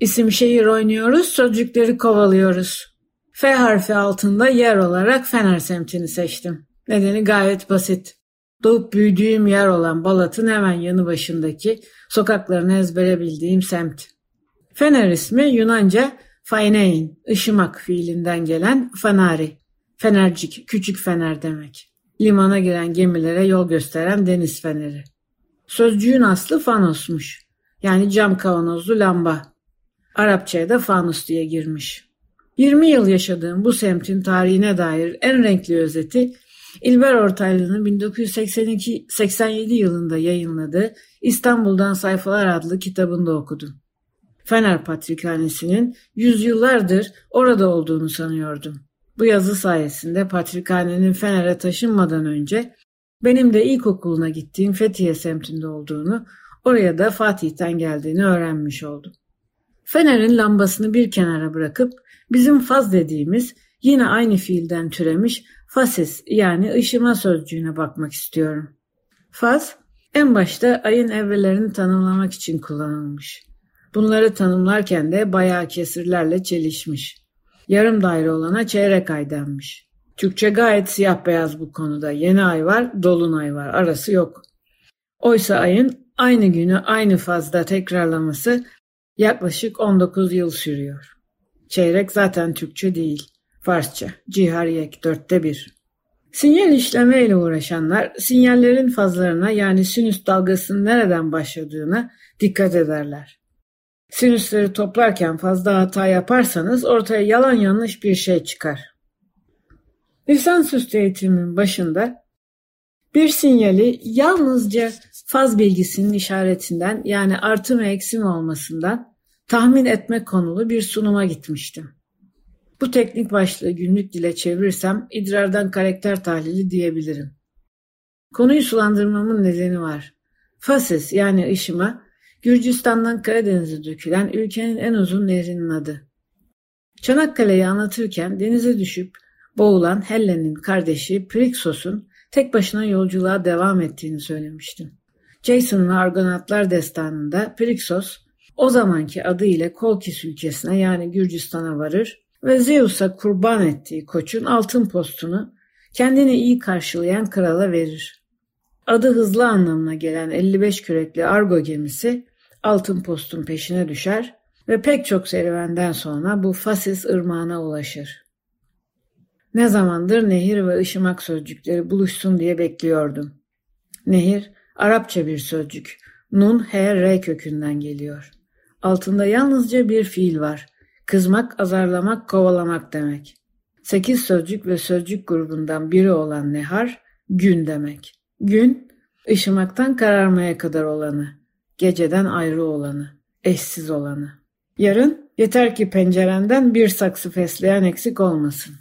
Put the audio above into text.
İsim şehir oynuyoruz, sözcükleri kovalıyoruz. F harfi altında yer olarak Fener semtini seçtim. Nedeni gayet basit. Doğup büyüdüğüm yer olan Balat'ın hemen yanı başındaki sokaklarını ezbere bildiğim semt. Fener ismi Yunanca fainein, ışımak fiilinden gelen fanari. Fenercik, küçük fener demek. Limana giren gemilere yol gösteren deniz feneri. Sözcüğün aslı fanosmuş. Yani cam kavanozlu lamba. Arapçaya da fanus diye girmiş. 20 yıl yaşadığım bu semtin tarihine dair en renkli özeti İlber Ortaylı'nın 1982-87 yılında yayınladığı İstanbul'dan Sayfalar adlı kitabında okudum. Fener Patrikhanesi'nin yüzyıllardır orada olduğunu sanıyordum. Bu yazı sayesinde Patrikhanenin Fener'e taşınmadan önce benim de ilkokuluna gittiğim Fethiye semtinde olduğunu, oraya da Fatih'ten geldiğini öğrenmiş oldum. Fener'in lambasını bir kenara bırakıp bizim faz dediğimiz yine aynı fiilden türemiş fasis yani ışıma sözcüğüne bakmak istiyorum. Faz en başta ayın evrelerini tanımlamak için kullanılmış. Bunları tanımlarken de bayağı kesirlerle çelişmiş. Yarım daire olana çeyrek ay denmiş. Türkçe gayet siyah beyaz bu konuda. Yeni ay var, dolunay var. Arası yok. Oysa ayın aynı günü aynı fazda tekrarlaması yaklaşık 19 yıl sürüyor. Çeyrek zaten Türkçe değil. Farsça, cihariyek dörtte bir. Sinyal işlemeyle uğraşanlar sinyallerin fazlarına yani sinüs dalgasının nereden başladığına dikkat ederler. Sinüsleri toplarken fazla hata yaparsanız ortaya yalan yanlış bir şey çıkar. Lisansüstü eğitimin başında bir sinyali yalnızca faz bilgisinin işaretinden yani artı mı eksi mi olmasından tahmin etme konulu bir sunuma gitmiştim. Bu teknik başlığı günlük dile çevirirsem idrardan karakter tahlili diyebilirim. Konuyu sulandırmamın nedeni var. Fases yani ışıma Gürcistan'dan Karadeniz'e dökülen ülkenin en uzun nehrinin adı. Çanakkale'yi anlatırken denize düşüp boğulan Helle'nin kardeşi Prixos'un tek başına yolculuğa devam ettiğini söylemiştim. Jason ve Argonatlar destanında Prixos o zamanki adı ile Kolkis ülkesine yani Gürcistan'a varır ve Zeus'a kurban ettiği koçun altın postunu kendini iyi karşılayan krala verir. Adı hızlı anlamına gelen 55 kürekli Argo gemisi altın postun peşine düşer ve pek çok serüvenden sonra bu Fasis ırmağına ulaşır. Ne zamandır nehir ve ışımak sözcükleri buluşsun diye bekliyordum. Nehir, Arapça bir sözcük. Nun, he, re kökünden geliyor. Altında yalnızca bir fiil var. Kızmak, azarlamak, kovalamak demek. Sekiz sözcük ve sözcük grubundan biri olan nehar, gün demek. Gün, ışımaktan kararmaya kadar olanı, geceden ayrı olanı, eşsiz olanı. Yarın, yeter ki pencerenden bir saksı fesleğen eksik olmasın.